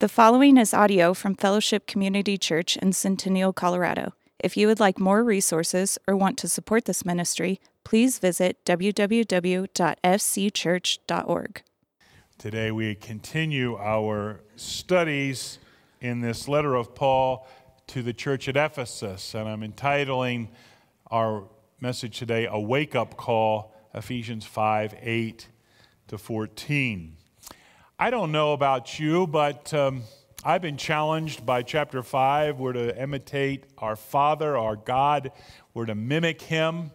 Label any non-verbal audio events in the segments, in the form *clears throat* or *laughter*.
The following is audio from Fellowship Community Church in Centennial, Colorado. If you would like more resources or want to support this ministry, please visit www.fcchurch.org. Today we continue our studies in this letter of Paul to the church at Ephesus, and I'm entitling our message today A Wake Up Call, Ephesians 5 8 to 14. I don't know about you, but um, I've been challenged by chapter 5. We're to imitate our Father, our God, we're to mimic Him.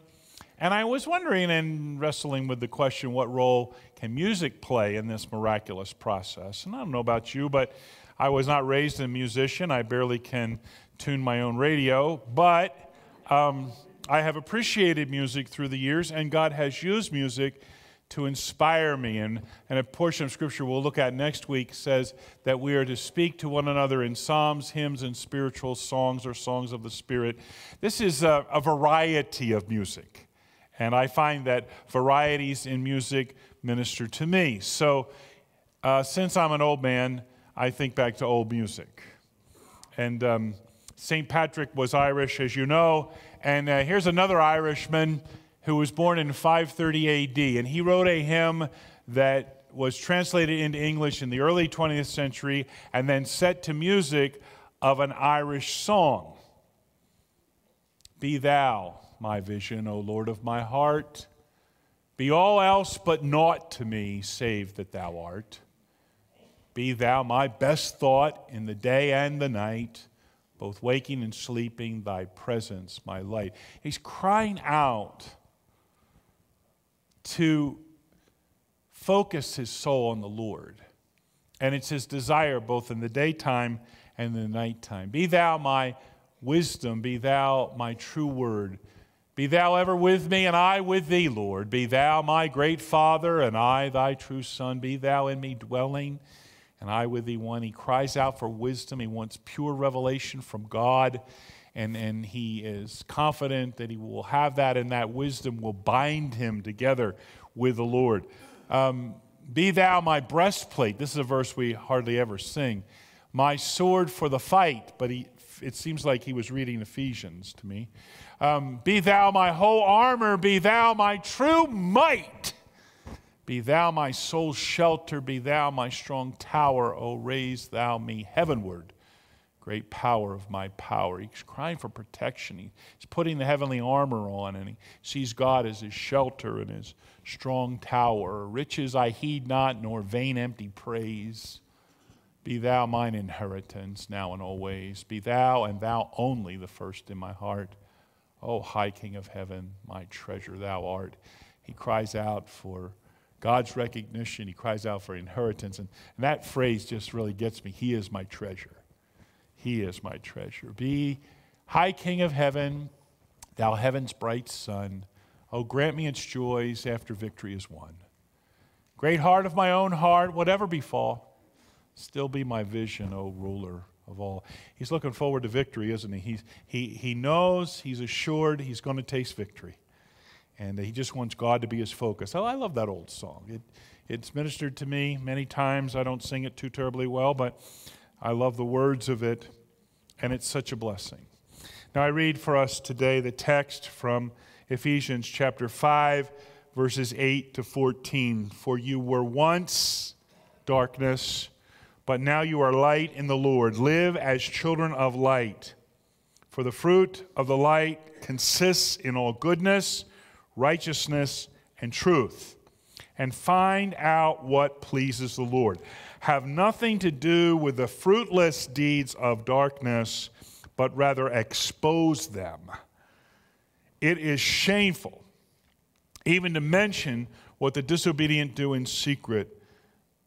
And I was wondering and wrestling with the question what role can music play in this miraculous process? And I don't know about you, but I was not raised a musician. I barely can tune my own radio, but um, I have appreciated music through the years, and God has used music to inspire me. And, and a portion of scripture we'll look at next week says that we are to speak to one another in psalms, hymns, and spiritual songs or songs of the Spirit. This is a, a variety of music. And I find that varieties in music minister to me. So uh, since I'm an old man, I think back to old music. And um, St. Patrick was Irish, as you know. And uh, here's another Irishman who was born in 530 AD, and he wrote a hymn that was translated into English in the early 20th century and then set to music of an Irish song. Be thou my vision, O Lord of my heart. Be all else but naught to me, save that thou art. Be thou my best thought in the day and the night, both waking and sleeping, thy presence my light. He's crying out to focus his soul on the Lord. And it's his desire both in the daytime and in the nighttime. Be thou my wisdom, be thou my true word. Be thou ever with me, and I with thee, Lord. Be thou my great Father, and I thy true Son. Be thou in me dwelling, and I with thee one. He cries out for wisdom. He wants pure revelation from God, and, and he is confident that he will have that, and that wisdom will bind him together with the Lord. Um, Be thou my breastplate. This is a verse we hardly ever sing. My sword for the fight, but he, it seems like he was reading Ephesians to me. Um, be thou my whole armor, be thou my true might. Be thou my soul's shelter, be thou my strong tower, O raise thou me heavenward great power of my power. He's crying for protection. He's putting the heavenly armor on, and he sees God as his shelter and his strong tower. Riches I heed not, nor vain empty praise. Be thou mine inheritance now and always. Be thou and thou only the first in my heart. O high King of heaven, my treasure thou art. He cries out for God's recognition. He cries out for inheritance. And, and that phrase just really gets me. He is my treasure. He is my treasure. Be high King of heaven, thou heaven's bright sun. Oh, grant me its joys after victory is won. Great heart of my own heart, whatever befall, still be my vision, O ruler of all. He's looking forward to victory, isn't he? He's, he, he knows, he's assured he's going to taste victory. And he just wants God to be his focus. Oh, I love that old song. It, it's ministered to me many times. I don't sing it too terribly well, but I love the words of it, and it's such a blessing. Now, I read for us today the text from Ephesians chapter 5, verses 8 to 14. For you were once darkness, but now you are light in the Lord. Live as children of light. For the fruit of the light consists in all goodness, righteousness, and truth. And find out what pleases the Lord have nothing to do with the fruitless deeds of darkness, but rather expose them. It is shameful even to mention what the disobedient do in secret.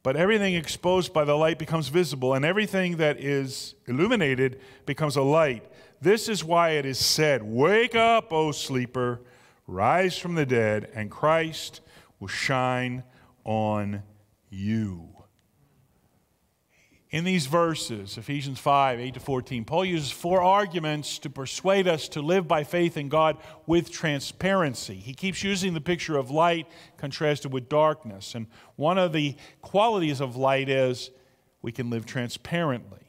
But everything exposed by the light becomes visible, and everything that is illuminated becomes a light. This is why it is said, Wake up, O sleeper, rise from the dead, and Christ will shine on you. In these verses, Ephesians 5 8 to 14, Paul uses four arguments to persuade us to live by faith in God with transparency. He keeps using the picture of light contrasted with darkness. And one of the qualities of light is we can live transparently.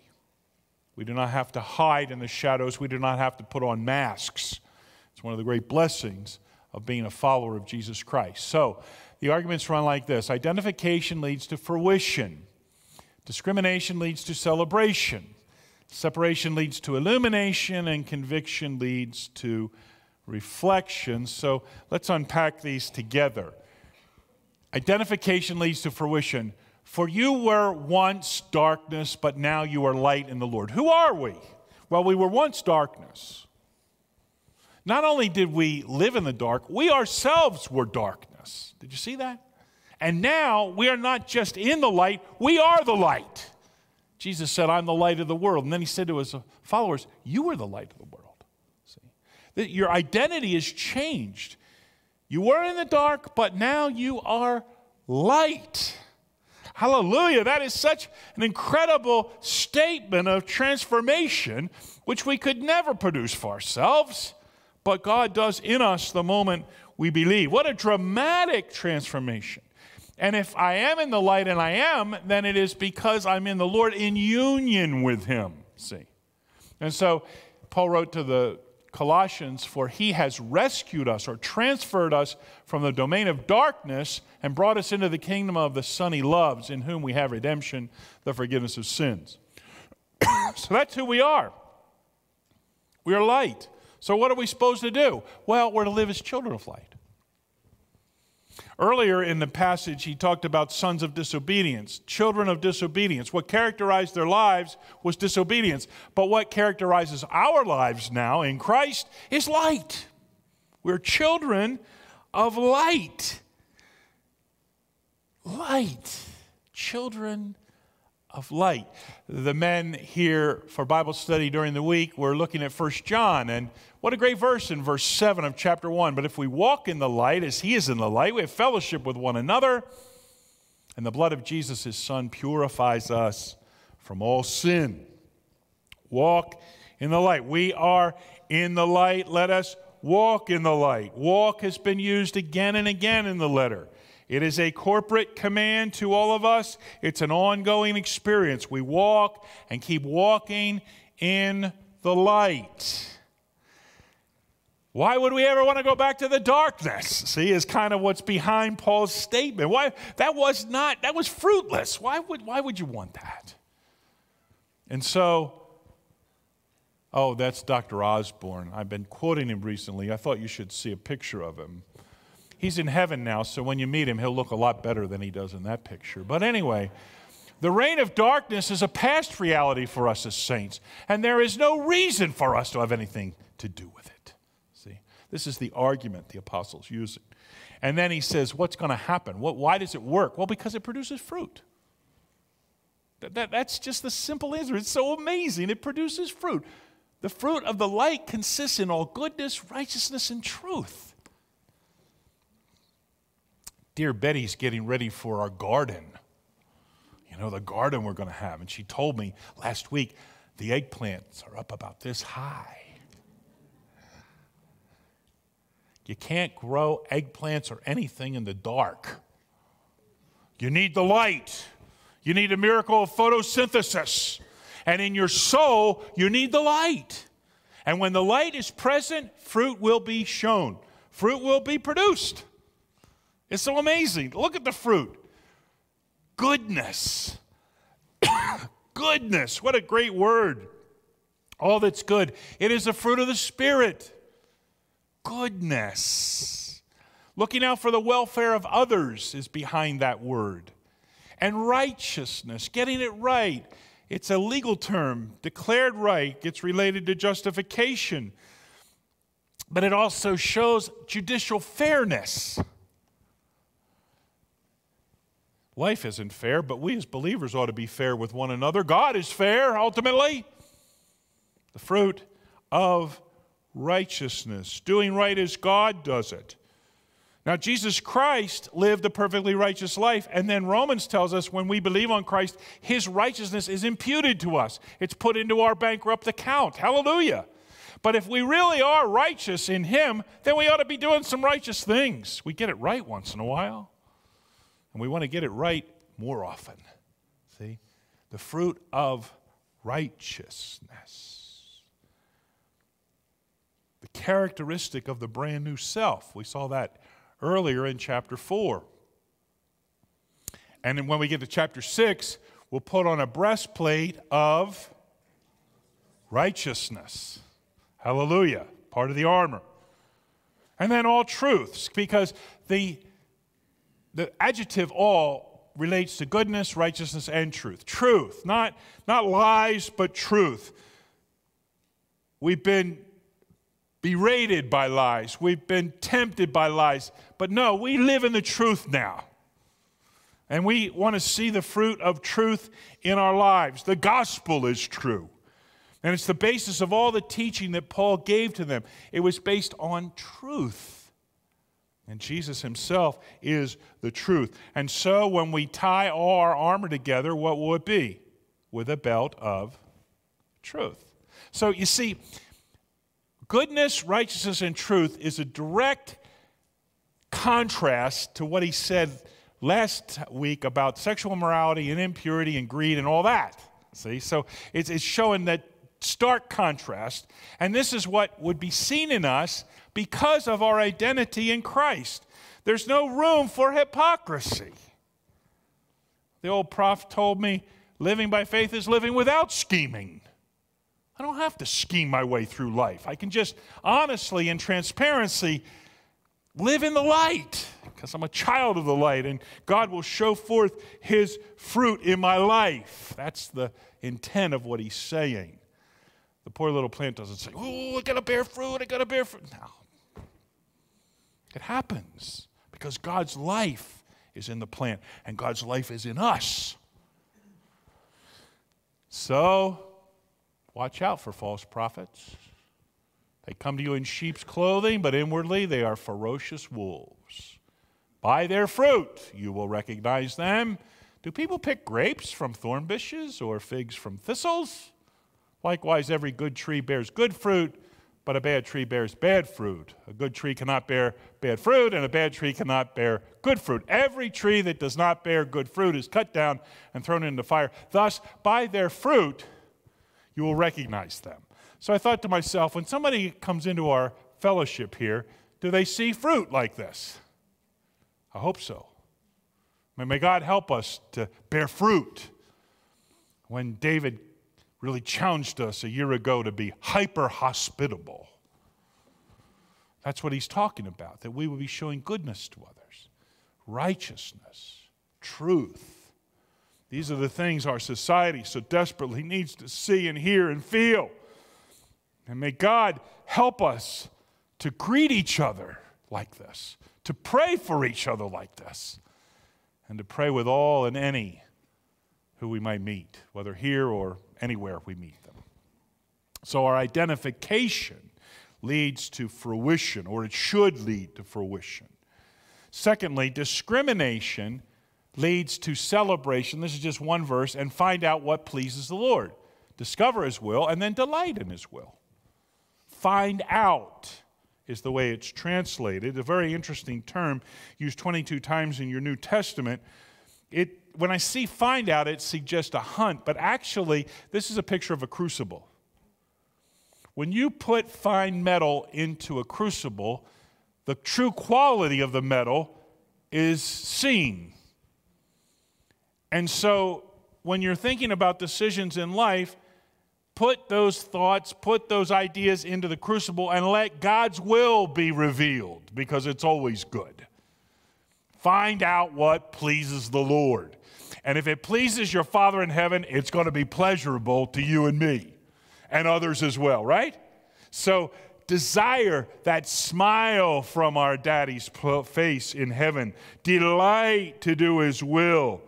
We do not have to hide in the shadows. We do not have to put on masks. It's one of the great blessings of being a follower of Jesus Christ. So, the arguments run like this Identification leads to fruition, discrimination leads to celebration, separation leads to illumination, and conviction leads to reflection. So, let's unpack these together. Identification leads to fruition. For you were once darkness, but now you are light in the Lord. Who are we? Well, we were once darkness. Not only did we live in the dark, we ourselves were darkness. Did you see that? And now we are not just in the light, we are the light. Jesus said, I'm the light of the world. And then he said to his followers, You are the light of the world. See? That your identity is changed. You were in the dark, but now you are light. Hallelujah. That is such an incredible statement of transformation, which we could never produce for ourselves, but God does in us the moment we believe. What a dramatic transformation. And if I am in the light, and I am, then it is because I'm in the Lord in union with Him. See? And so Paul wrote to the Colossians, for he has rescued us or transferred us from the domain of darkness and brought us into the kingdom of the Son he loves, in whom we have redemption, the forgiveness of sins. *coughs* so that's who we are. We are light. So what are we supposed to do? Well, we're to live as children of light. Earlier in the passage, he talked about sons of disobedience, children of disobedience. What characterized their lives was disobedience. But what characterizes our lives now in Christ is light. We're children of light. Light. Children of light. The men here for Bible study during the week were looking at First John, and what a great verse in verse 7 of chapter 1. But if we walk in the light as he is in the light, we have fellowship with one another, and the blood of Jesus, his son, purifies us from all sin. Walk in the light. We are in the light. Let us walk in the light. Walk has been used again and again in the letter. It is a corporate command to all of us. It's an ongoing experience. We walk and keep walking in the light. Why would we ever want to go back to the darkness? See, is kind of what's behind Paul's statement. Why that was not that was fruitless. Why would why would you want that? And so Oh, that's Dr. Osborne. I've been quoting him recently. I thought you should see a picture of him. He's in heaven now, so when you meet him, he'll look a lot better than he does in that picture. But anyway, the reign of darkness is a past reality for us as saints, and there is no reason for us to have anything to do with it. See, this is the argument the apostles using. And then he says, What's going to happen? What, why does it work? Well, because it produces fruit. That, that, that's just the simple answer. It's so amazing. It produces fruit. The fruit of the light consists in all goodness, righteousness, and truth dear Betty's getting ready for our garden. You know, the garden we're going to have. And she told me last week the eggplants are up about this high. You can't grow eggplants or anything in the dark. You need the light. You need a miracle of photosynthesis. And in your soul, you need the light. And when the light is present, fruit will be shown, fruit will be produced. It's so amazing. Look at the fruit goodness. *coughs* goodness. What a great word. All that's good. It is the fruit of the Spirit. Goodness. Looking out for the welfare of others is behind that word. And righteousness, getting it right. It's a legal term. Declared right gets related to justification. But it also shows judicial fairness. Life isn't fair, but we as believers ought to be fair with one another. God is fair, ultimately. The fruit of righteousness, doing right as God does it. Now, Jesus Christ lived a perfectly righteous life, and then Romans tells us when we believe on Christ, his righteousness is imputed to us. It's put into our bankrupt account. Hallelujah. But if we really are righteous in him, then we ought to be doing some righteous things. We get it right once in a while. And we want to get it right more often. See? the fruit of righteousness. The characteristic of the brand new self. We saw that earlier in chapter 4. And then when we get to chapter 6, we'll put on a breastplate of righteousness. Hallelujah. Part of the armor. And then all truths, because the, the adjective all relates to goodness, righteousness, and truth. Truth, not, not lies, but truth. We've been berated by lies, we've been tempted by lies, but no, we live in the truth now. And we want to see the fruit of truth in our lives. The gospel is true. And it's the basis of all the teaching that Paul gave to them. It was based on truth. And Jesus himself is the truth. And so when we tie all our armor together, what will it be? With a belt of truth. So you see, goodness, righteousness, and truth is a direct contrast to what he said last week about sexual immorality and impurity and greed and all that. See, so it's, it's showing that stark contrast. And this is what would be seen in us because of our identity in Christ. There's no room for hypocrisy. The old prof told me living by faith is living without scheming. I don't have to scheme my way through life. I can just honestly and transparency live in the light because I'm a child of the light and God will show forth his fruit in my life. That's the intent of what he's saying. The poor little plant doesn't say, Oh, I gotta bear fruit, I gotta bear fruit. No. It happens because God's life is in the plant and God's life is in us. So, watch out for false prophets. They come to you in sheep's clothing, but inwardly they are ferocious wolves. By their fruit you will recognize them. Do people pick grapes from thorn bushes or figs from thistles? Likewise, every good tree bears good fruit, but a bad tree bears bad fruit. A good tree cannot bear bad fruit, and a bad tree cannot bear good fruit. Every tree that does not bear good fruit is cut down and thrown into fire. Thus, by their fruit, you will recognize them. So I thought to myself, when somebody comes into our fellowship here, do they see fruit like this? I hope so. May God help us to bear fruit. When David really challenged us a year ago to be hyper hospitable, that's what he's talking about, that we will be showing goodness to others, righteousness, truth. These are the things our society so desperately needs to see and hear and feel. And may God help us to greet each other like this, to pray for each other like this, and to pray with all and any who we might meet, whether here or anywhere we meet them. So our identification leads to fruition, or it should lead to fruition. Secondly, discrimination leads to celebration. This is just one verse, and find out what pleases the Lord. Discover His will, and then delight in His will find out is the way it's translated. A very interesting term used 22 times in your New Testament. It, when I see find out, it suggests a hunt, but actually, this is a picture of a crucible. When you put fine metal into a crucible, the true quality of the metal is seen. And so, when you're thinking about decisions in life, put those thoughts, put those ideas into the crucible, and let God's will be revealed because it's always good. Find out what pleases the Lord. And if it pleases your Father in heaven, it's going to be pleasurable to you and me and others as well, right? So desire that smile from our daddy's face in heaven, delight to do his will.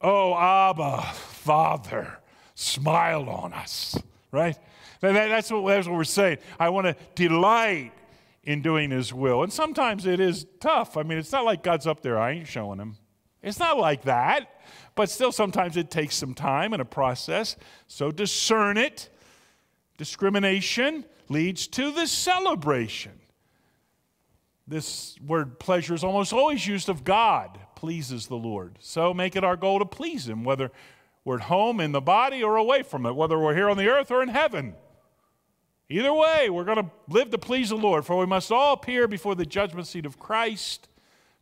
Oh, Abba, Father smiled on us, right? That's what, that's what we're saying. I want to delight in doing His will. And sometimes it is tough. I mean, it's not like God's up there, I ain't showing Him. It's not like that. But still, sometimes it takes some time and a process. So discern it. Discrimination leads to the celebration. This word pleasure is almost always used of God, pleases the Lord. So make it our goal to please Him, whether We're at home in the body or away from it, whether we're here on the earth or in heaven. Either way, we're going to live to please the Lord, for we must all appear before the judgment seat of Christ,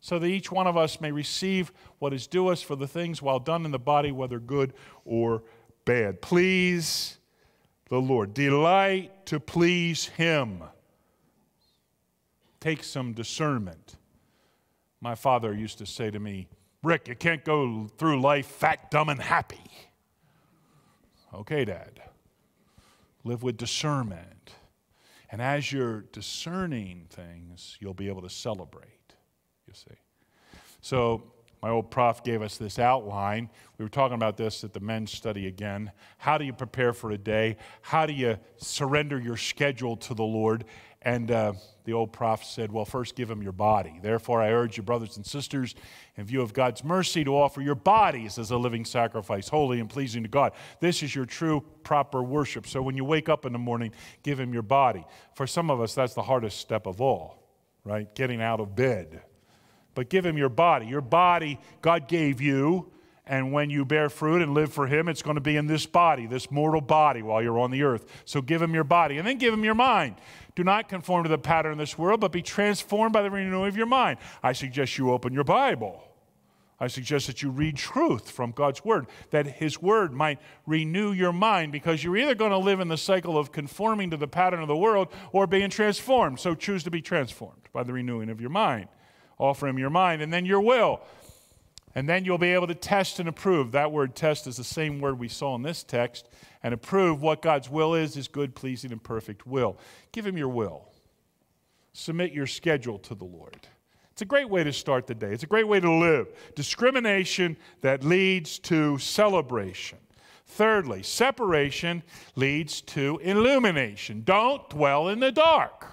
so that each one of us may receive what is due us for the things while done in the body, whether good or bad. Please the Lord. Delight to please Him. Take some discernment. My father used to say to me, Rick, you can't go through life fat, dumb, and happy. Okay, Dad. Live with discernment. And as you're discerning things, you'll be able to celebrate, you see. So, my old prof gave us this outline. We were talking about this at the men's study again. How do you prepare for a day? How do you surrender your schedule to the Lord? And uh, the old prophet said, Well, first give him your body. Therefore, I urge you, brothers and sisters, in view of God's mercy, to offer your bodies as a living sacrifice, holy and pleasing to God. This is your true, proper worship. So when you wake up in the morning, give him your body. For some of us, that's the hardest step of all, right? Getting out of bed. But give him your body. Your body, God gave you. And when you bear fruit and live for Him, it's going to be in this body, this mortal body, while you're on the earth. So give Him your body. And then give Him your mind. Do not conform to the pattern of this world, but be transformed by the renewing of your mind. I suggest you open your Bible. I suggest that you read truth from God's Word, that His Word might renew your mind, because you're either going to live in the cycle of conforming to the pattern of the world or being transformed. So choose to be transformed by the renewing of your mind. Offer Him your mind and then your will. And then you'll be able to test and approve. That word test is the same word we saw in this text. And approve what God's will is, is good, pleasing, and perfect will. Give Him your will. Submit your schedule to the Lord. It's a great way to start the day. It's a great way to live. Discrimination that leads to celebration. Thirdly, separation leads to illumination. Don't dwell in the dark.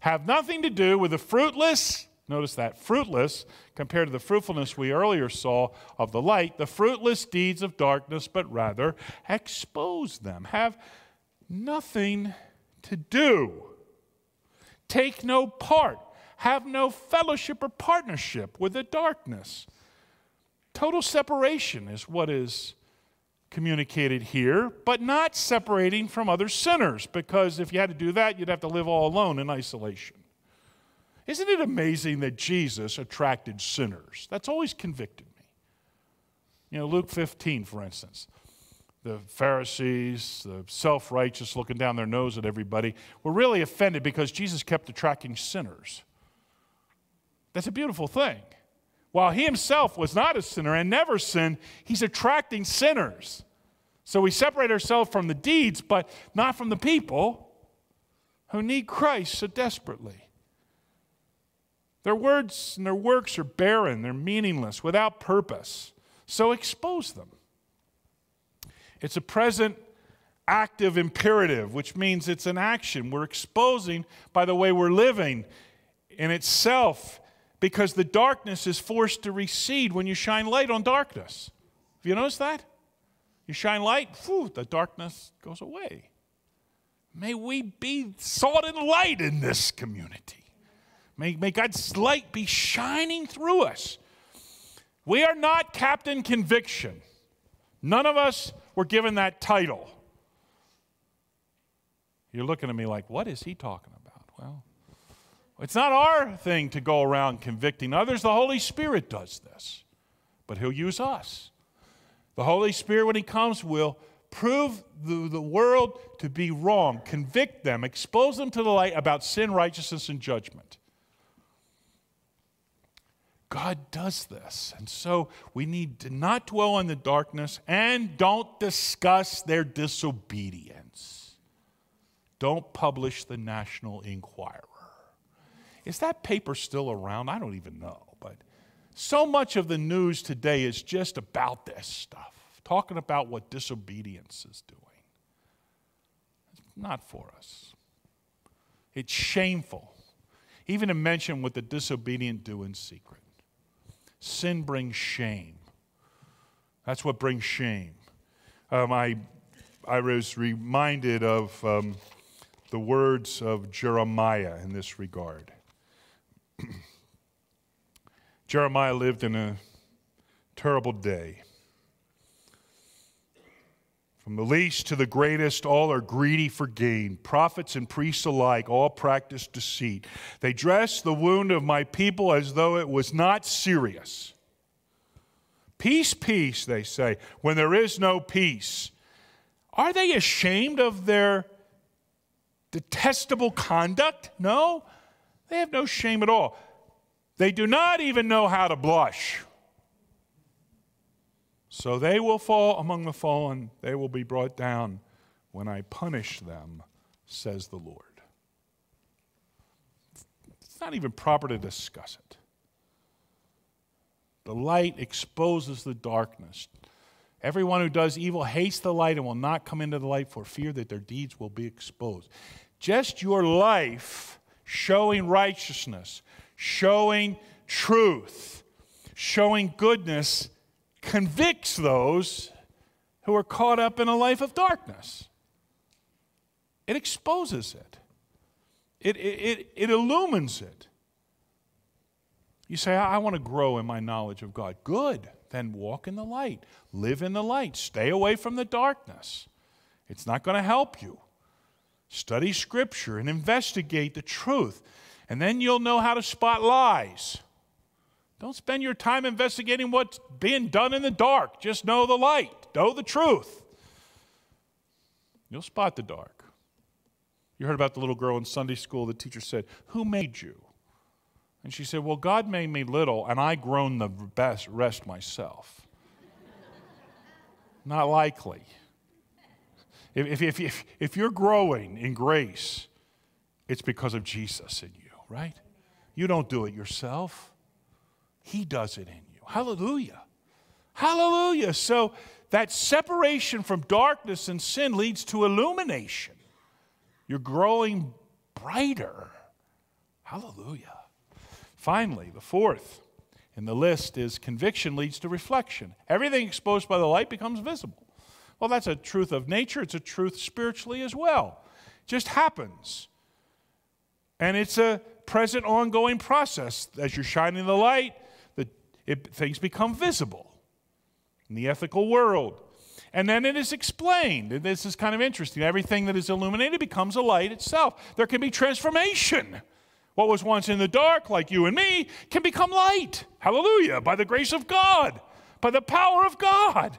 Have nothing to do with the fruitless Notice that fruitless compared to the fruitfulness we earlier saw of the light, the fruitless deeds of darkness, but rather expose them. Have nothing to do. Take no part. Have no fellowship or partnership with the darkness. Total separation is what is communicated here, but not separating from other sinners, because if you had to do that, you'd have to live all alone in isolation. Isn't it amazing that Jesus attracted sinners? That's always convicted me. You know, Luke 15, for instance. The Pharisees, the self righteous looking down their nose at everybody, were really offended because Jesus kept attracting sinners. That's a beautiful thing. While he himself was not a sinner and never sinned, he's attracting sinners. So we separate ourselves from the deeds, but not from the people who need Christ so desperately. Their words and their works are barren, they're meaningless, without purpose. So expose them. It's a present active imperative, which means it's an action. We're exposing by the way we're living in itself because the darkness is forced to recede when you shine light on darkness. Have you noticed that? You shine light, whew, the darkness goes away. May we be salt and light in this community. May, may God's light be shining through us. We are not Captain Conviction. None of us were given that title. You're looking at me like, what is he talking about? Well, it's not our thing to go around convicting others. The Holy Spirit does this, but he'll use us. The Holy Spirit, when he comes, will prove the, the world to be wrong, convict them, expose them to the light about sin, righteousness, and judgment. God does this. And so we need to not dwell in the darkness and don't discuss their disobedience. Don't publish the National Enquirer. Is that paper still around? I don't even know. But so much of the news today is just about this stuff, talking about what disobedience is doing. It's not for us. It's shameful, even to mention what the disobedient do in secret. Sin brings shame. That's what brings shame. Um, I, I was reminded of um, the words of Jeremiah in this regard. *clears throat* Jeremiah lived in a terrible day. From the least to the greatest, all are greedy for gain. Prophets and priests alike all practice deceit. They dress the wound of my people as though it was not serious. Peace, peace, they say, when there is no peace. Are they ashamed of their detestable conduct? No, they have no shame at all. They do not even know how to blush. So they will fall among the fallen, they will be brought down when I punish them, says the Lord. It's not even proper to discuss it. The light exposes the darkness. Everyone who does evil hates the light and will not come into the light for fear that their deeds will be exposed. Just your life showing righteousness, showing truth, showing goodness convicts those who are caught up in a life of darkness. It exposes it, it, it, it, illumines it. You say, I, I want to grow in my knowledge of God. Good. Then walk in the light, live in the light, stay away from the darkness. It's not going to help you. Study Scripture and investigate the truth, and then you'll know how to spot lies. Don't spend your time investigating what's being done in the dark. Just know the light, know the truth. You'll spot the dark. You heard about the little girl in Sunday school, the teacher said, Who made you? And she said, Well, God made me little, and I grown the best rest myself. *laughs* Not likely. If, if, if, if you're growing in grace, it's because of Jesus in you, right? You don't do it yourself. He does it in you. Hallelujah. Hallelujah. So that separation from darkness and sin leads to illumination. You're growing brighter. Hallelujah. Finally, the fourth in the list is conviction leads to reflection. Everything exposed by the light becomes visible. Well, that's a truth of nature, it's a truth spiritually as well. It just happens. And it's a present ongoing process. As you're shining the light, it, things become visible in the ethical world. And then it is explained. And this is kind of interesting. Everything that is illuminated becomes a light itself. There can be transformation. What was once in the dark, like you and me, can become light. Hallelujah. By the grace of God, by the power of God.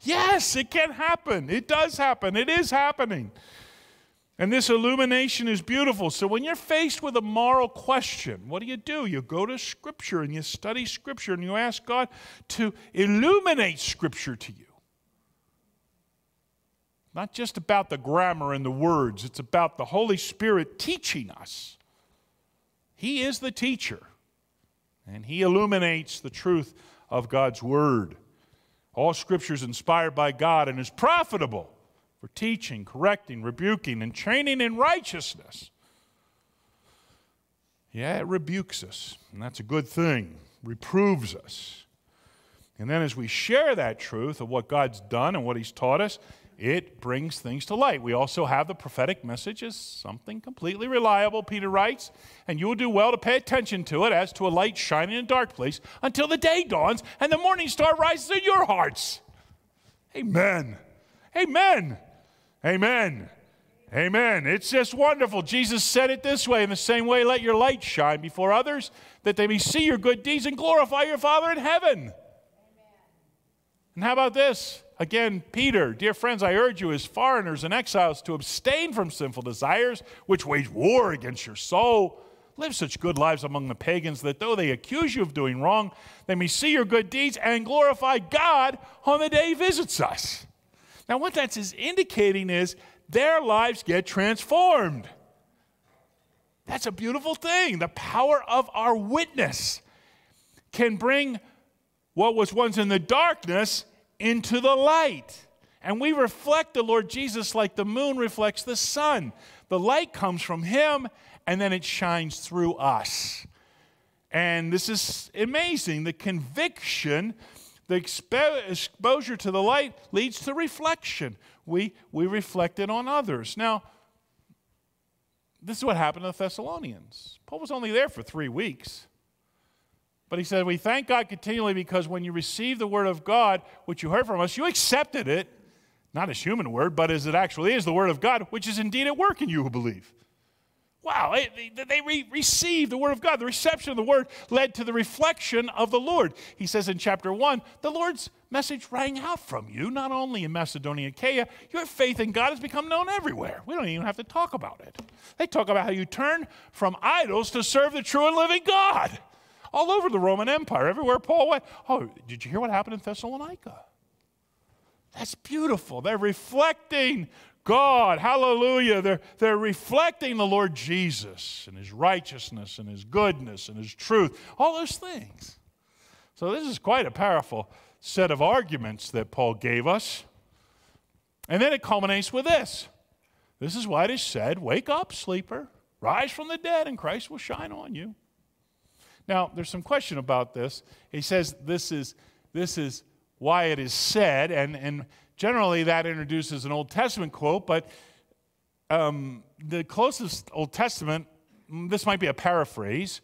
Yes, it can happen. It does happen. It is happening. And this illumination is beautiful. So when you're faced with a moral question, what do you do? You go to Scripture and you study Scripture and you ask God to illuminate Scripture to you. Not just about the grammar and the words, it's about the Holy Spirit teaching us. He is the teacher, and He illuminates the truth of God's Word. All Scripture is inspired by God and is profitable for teaching, correcting, rebuking, and training in righteousness. Yeah, it rebukes us, and that's a good thing. Reproves us. And then as we share that truth of what God's done and what He's taught us, it brings things to light. We also have the prophetic message as something completely reliable, Peter writes, and you will do well to pay attention to it as to a light shining in a dark place until the day dawns and the morning star rises in your hearts. Amen. Amen. Amen. Amen. It's just wonderful. Jesus said it this way in the same way, let your light shine before others, that they may see your good deeds and glorify your Father in heaven. Amen. And how about this? Again, Peter, dear friends, I urge you as foreigners and exiles to abstain from sinful desires which wage war against your soul. Live such good lives among the pagans that though they accuse you of doing wrong, they may see your good deeds and glorify God on the day he visits us. Now, what that is indicating is their lives get transformed. That's a beautiful thing. The power of our witness can bring what was once in the darkness into the light. And we reflect the Lord Jesus like the moon reflects the sun. The light comes from Him and then it shines through us. And this is amazing. The conviction the expo- exposure to the light leads to reflection. We, we reflect it on others. Now, this is what happened to the Thessalonians. Paul was only there for three weeks. But he said, We thank God continually because when you received the word of God, which you heard from us, you accepted it, Not as human word, but as it actually is, the word of God, which is indeed at work in you who believe. Wow, they, re- received the word of God. The reception of the word led to the reflection of the Lord. He says in chapter 1 the Lord's message rang out from you, not only in Macedonia and Achaia, your faith in God has become known everywhere. We don't even have to talk about it. They talk about how you turn from idols to serve the true and living God. All over the Roman Empire, everywhere Paul went. Oh, did you hear what happened in Thessalonica? That's beautiful. They're reflecting God. Hallelujah. They're, they're reflecting the Lord Jesus and his righteousness and his goodness and his truth, all those things. So, this is quite a powerful set of arguments that Paul gave us. And then it culminates with this this is why it is said, Wake up, sleeper, rise from the dead, and Christ will shine on you. Now, there's some question about this. He says this is, this is why it is said, and, and generally that introduces an Old Testament quote, but um, the closest Old Testament, mm, this might be a paraphrase,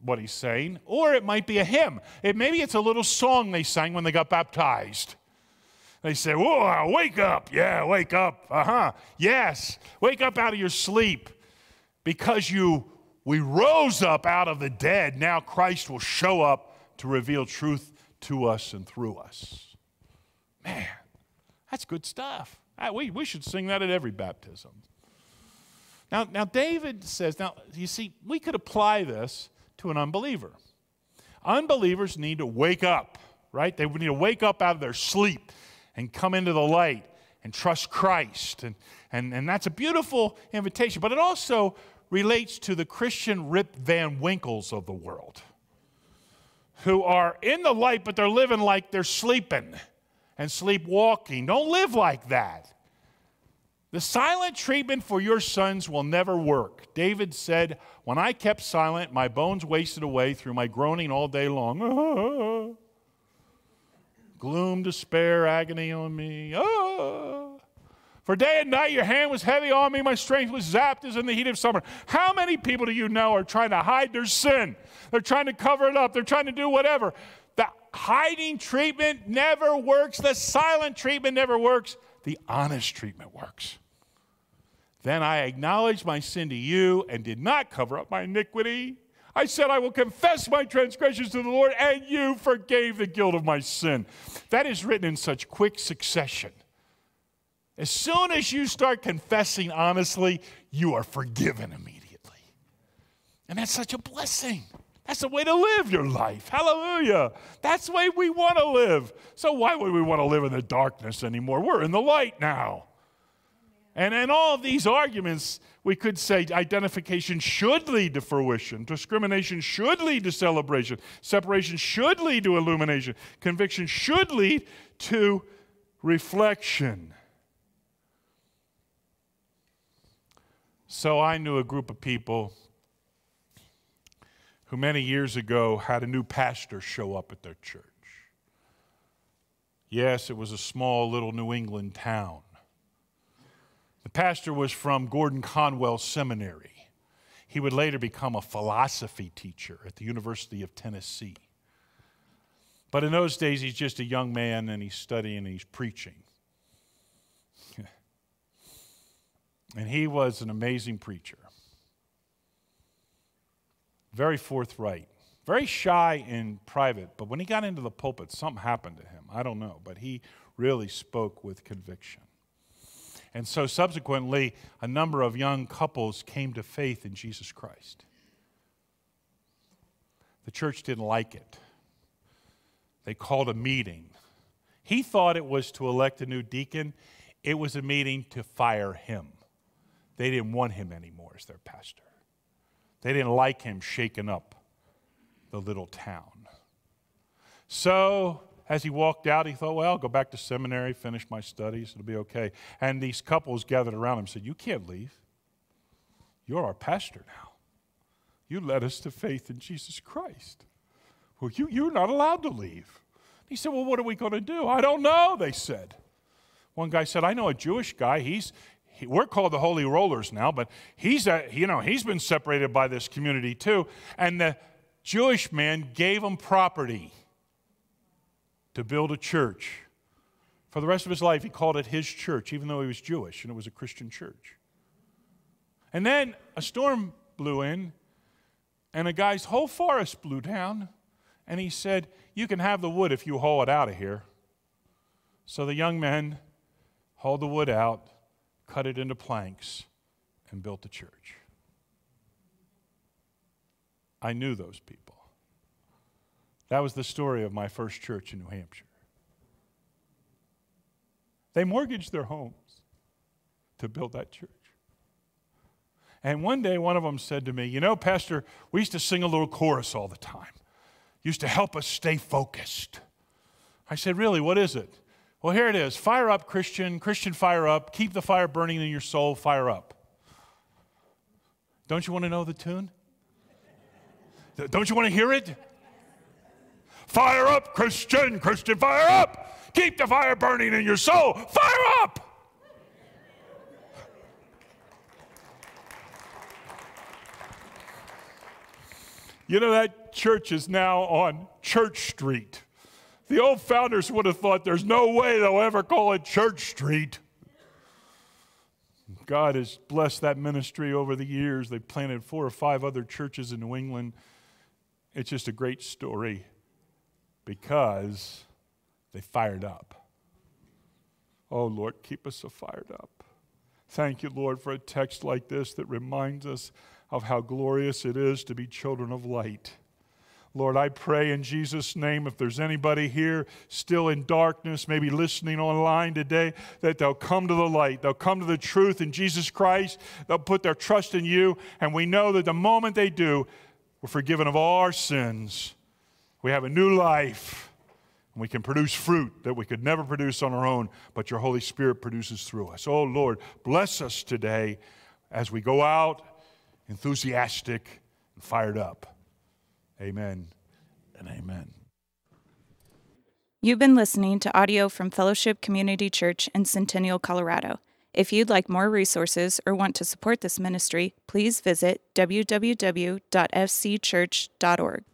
what he's saying, or it might be a hymn. It, maybe it's a little song they sang when they got baptized. They say, Whoa, wake up. Yeah, wake up. Uh huh. Yes, wake up out of your sleep because you we rose up out of the dead. Now Christ will show up to reveal truth to us and through us. Man, that's good stuff. We, we should sing that at every baptism. Now, now, David says, now, you see, we could apply this to an unbeliever. Unbelievers need to wake up, right? They need to wake up out of their sleep and come into the light and trust Christ. And, and, and that's a beautiful invitation, but it also relates to the Christian Rip Van Winkles of the world who are in the light, but they're living like they're sleeping and sleepwalking. Don't live like that. The silent treatment for your sons will never work. David said, When I kept silent, my bones wasted away through my groaning all day long. *laughs* Gloom, despair, agony on me. *laughs* For day and night your hand was heavy on me, my strength was zapped as in the heat of summer. How many people do you know are trying to hide their sin? They're trying to cover it up, they're trying to do whatever. Hiding treatment never works, the silent treatment never works, the honest treatment works. Then I acknowledged my sin to you and did not cover up my iniquity. I said, I will confess my transgressions to the Lord, and you forgave the guilt of my sin. That is written in such quick succession. As soon as you start confessing honestly, you are forgiven immediately. And that's such a blessing. That's the way to live your life. Hallelujah. That's the way we want to live. So, why would we want to live in the darkness anymore? We're in the light now. And in all of these arguments, we could say identification should lead to fruition, discrimination should lead to celebration, separation should lead to illumination, conviction should lead to reflection. So I knew a group of people who many years ago had a new pastor show up at their church. Yes, it was a small little New England town. The pastor was from Gordon Conwell Seminary. He would later become a philosophy teacher at the University of Tennessee. But in those days, he's just a young man and he's studying and he's preaching. *laughs* And he was an amazing preacher. Very forthright. Very shy in private, but when he got into the pulpit, something happened to him. I don't know, but he really spoke with conviction. And so subsequently, a number of young couples came to faith in Jesus Christ. The church didn't like it. They called a meeting. He thought it was to elect a new deacon, it was a meeting to fire him. They didn't want him anymore as their pastor. They didn't like him shaking up the little town. So, as he walked out, he thought, well, I'll go back to seminary, finish my studies, it'll be okay. And these couples gathered around him and said, You can't leave. You're our pastor now. You led us to faith in Jesus Christ. Well, you, you're not allowed to leave. He said, Well, what are we going to do? I don't know, they said. One guy said, I know a Jewish guy. He's, we're called the Holy Rollers now, but he's, a, you know, he's been separated by this community too. And the Jewish man gave him property to build a church For the rest of his life, he called it his church, even though he was Jewish and it was a Christian church. And then a storm blew in, and a guy's whole forest blew down, and he said, You can have the wood if you haul it out of here. So the young men hauled the wood out, cut it into planks, and built the church. I knew those people. That was the story of my first church in New Hampshire. They mortgaged their homes to build that church. And one day, one of them said to me, You know, Pastor, we used to sing a little chorus all the time, used to help us stay focused. I said, Really, what is it? Well, here it is Fire up, Christian, Christian, fire up, keep the fire burning in your soul, fire up. Don't you want to know the tune? Don't you want to hear it? Fire up, Christian, Christian, fire up. Keep the fire burning in your soul. Fire up. You know, that church is now on Church Street. The old founders would have thought there's no way they'll ever call it Church Street. God has blessed that ministry over the years. They've planted four or five other churches in New England. It's just a great story because they fired up. Oh, Lord, keep us so fired up. Thank you, Lord, for a text like this that reminds us of how glorious it is to be children of light. Lord, I pray in Jesus' name, if there's anybody here still in darkness, maybe listening online today, that they'll come to the light. They'll come to the truth in Jesus Christ. They'll put their trust in you. And we know that the moment they do, we're forgiven of all our sins. We have a new life. And we can produce fruit that we could never produce on our own, but your Holy Spirit produces through us. Oh, Lord, bless us today as we go out enthusiastic and fired up. Amen and amen. You've been listening to audio from Fellowship Community Church in Centennial, Colorado. If you'd like more resources or want to support this ministry, please visit www.fcchurch.org.